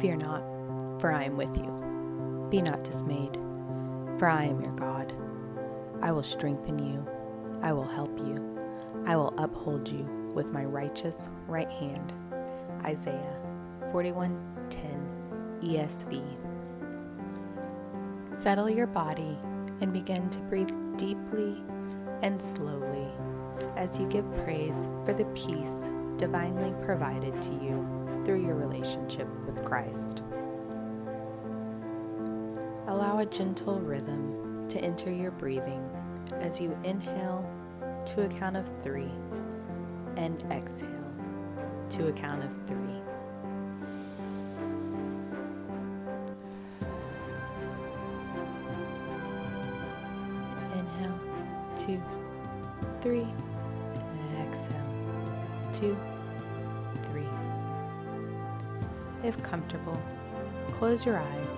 Fear not, for I am with you. Be not dismayed, for I am your God. I will strengthen you, I will help you, I will uphold you with my righteous right hand. Isaiah 41:10 ESV. Settle your body and begin to breathe deeply and slowly as you give praise for the peace divinely provided to you through your relationship with Christ. Allow a gentle rhythm to enter your breathing as you inhale to a count of three and exhale to a count of three. If comfortable, close your eyes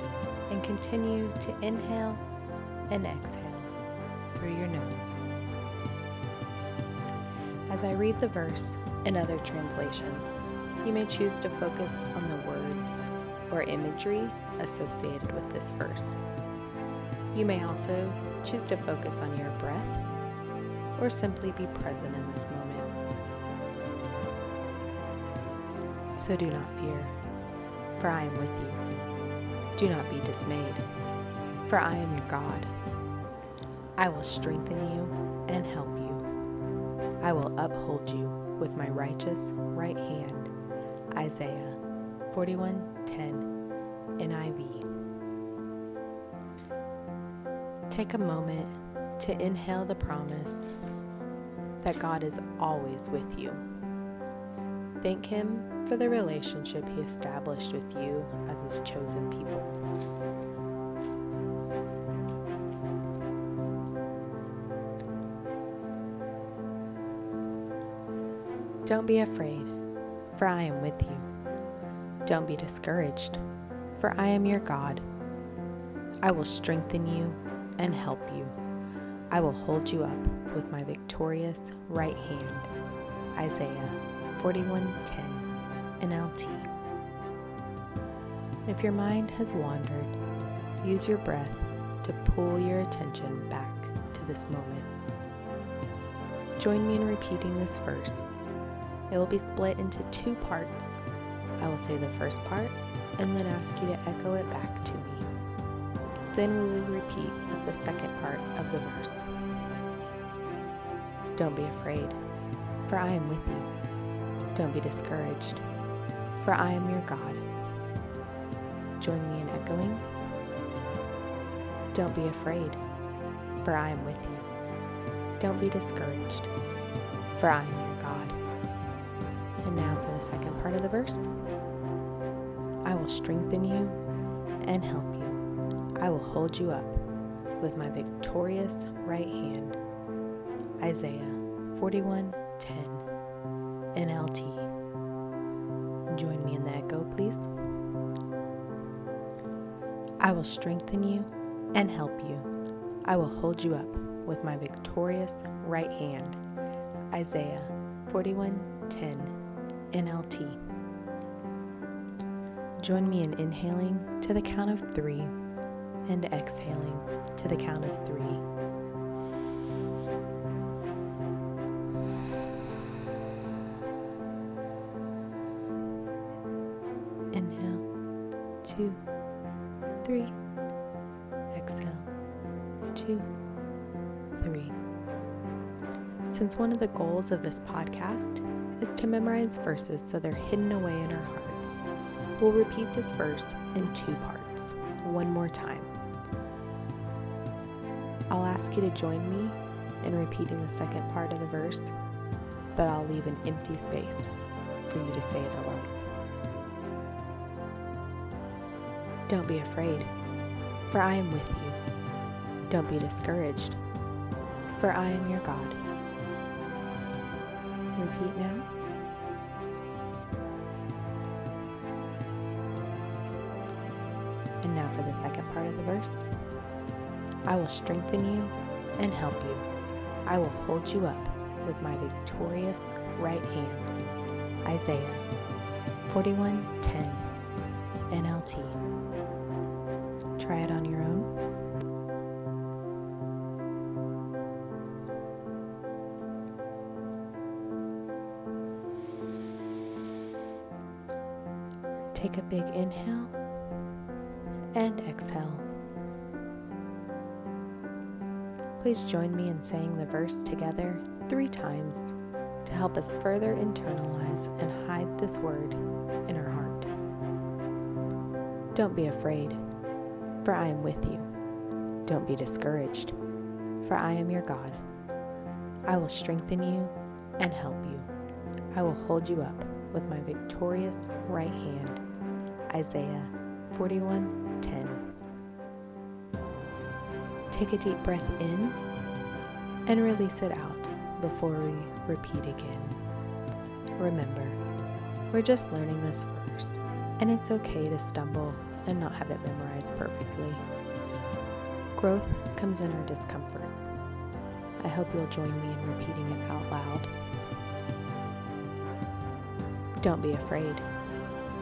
and continue to inhale and exhale through your nose. As I read the verse in other translations, you may choose to focus on the words or imagery associated with this verse. You may also choose to focus on your breath or simply be present in this moment. So do not fear, for I am with you. Do not be dismayed, for I am your God. I will strengthen you and help you. I will uphold you with my righteous right hand. Isaiah 41:10 NIV. Take a moment to inhale the promise that God is always with you. Thank Him for the relationship He established with you as His chosen people. Don't be afraid, for I am with you. Don't be discouraged, for I am your God. I will strengthen you and help you. I will hold you up with my victorious right hand. Isaiah 41:10 NLT. If your mind has wandered, use your breath to pull your attention back to this moment. Join me in repeating this verse it will be split into two parts. I will say the first part and then ask you to echo it back to me. Then we will repeat the second part of the verse. Don't be afraid, for I am with you. Don't be discouraged, for I am your God. Join me in echoing. Don't be afraid, for I am with you. Don't be discouraged, for I am your God. And now for the second part of the verse I will strengthen you and help you. I will hold you up with my victorious right hand. Isaiah 41:10 NLT. Join me in the echo, please. I will strengthen you and help you. I will hold you up with my victorious right hand. Isaiah 41:10 NLT. Join me in inhaling to the count of three and exhaling to the count of three. Inhale, two, three. Exhale, two, three. Since one of the goals of this podcast is to memorize verses so they're hidden away in our hearts. We'll repeat this verse in two parts, one more time. I'll ask you to join me in repeating the second part of the verse, but I'll leave an empty space for you to say it alone. Don't be afraid, for I am with you. Don't be discouraged, for I am your God. Repeat now. And now for the second part of the verse. I will strengthen you and help you. I will hold you up with my victorious right hand. Isaiah 41:10 NLT. Try it on your own. Take a big inhale and exhale. Please join me in saying the verse together three times to help us further internalize and hide this word in our heart. Don't be afraid, for I am with you. Don't be discouraged, for I am your God. I will strengthen you and help you. I will hold you up with my victorious right hand. Isaiah 41:10. Take a deep breath in and release it out before we repeat again. Remember, we're just learning this verse, and it's okay to stumble and not have it memorized perfectly. Growth comes in our discomfort. I hope you'll join me in repeating it out loud. Don't be afraid,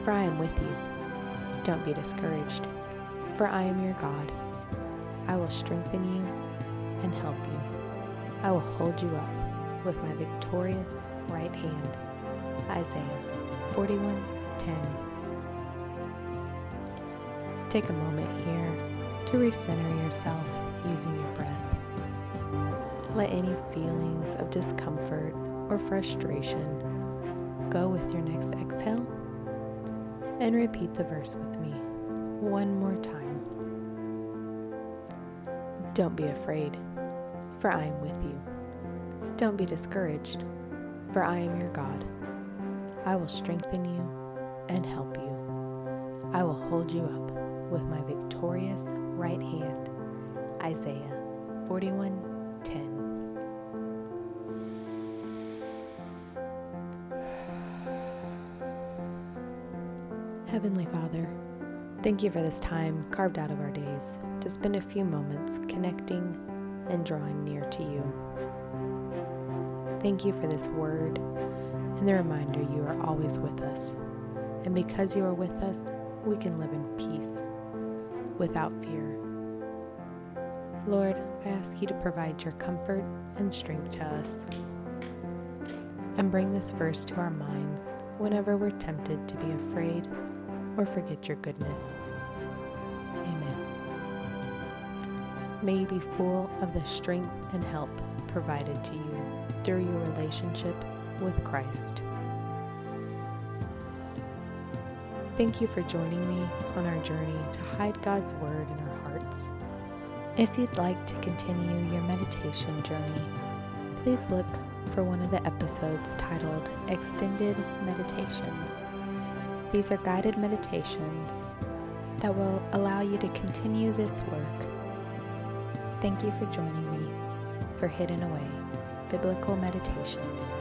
for I am with you. Don't be discouraged, for I am your God. I will strengthen you and help you. I will hold you up with my victorious right hand. Isaiah 41:10. Take a moment here to recenter yourself using your breath. Let any feelings of discomfort or frustration go with your next exhale and repeat the verse with me one more time. Don't be afraid, for I am with you. Don't be discouraged, for I am your God. I will strengthen you and help you. I will hold you up with my victorious right hand. Isaiah 41:10. Heavenly Father, thank you for this time carved out of our days to spend a few moments connecting and drawing near to you. Thank you for this word and the reminder you are always with us. And because you are with us, we can live in peace without fear. Lord, I ask you to provide your comfort and strength to us. And bring this verse to our minds whenever we're tempted to be afraid or forget your goodness. Amen. May you be full of the strength and help provided to you through your relationship with Christ. Thank you for joining me on our journey to hide God's Word in our hearts. If you'd like to continue your meditation journey, please look for one of the episodes titled Extended Meditations. These are guided meditations that will allow you to continue this work. Thank you for joining me for Hidden Away Biblical Meditations.